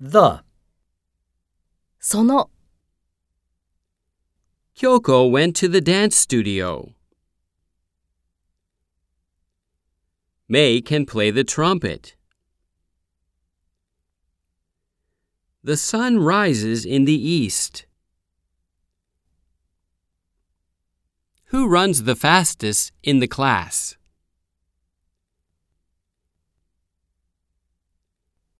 The. その、Kyoko went to the dance studio. May can play the trumpet. The sun rises in the east. Who runs the fastest in the class?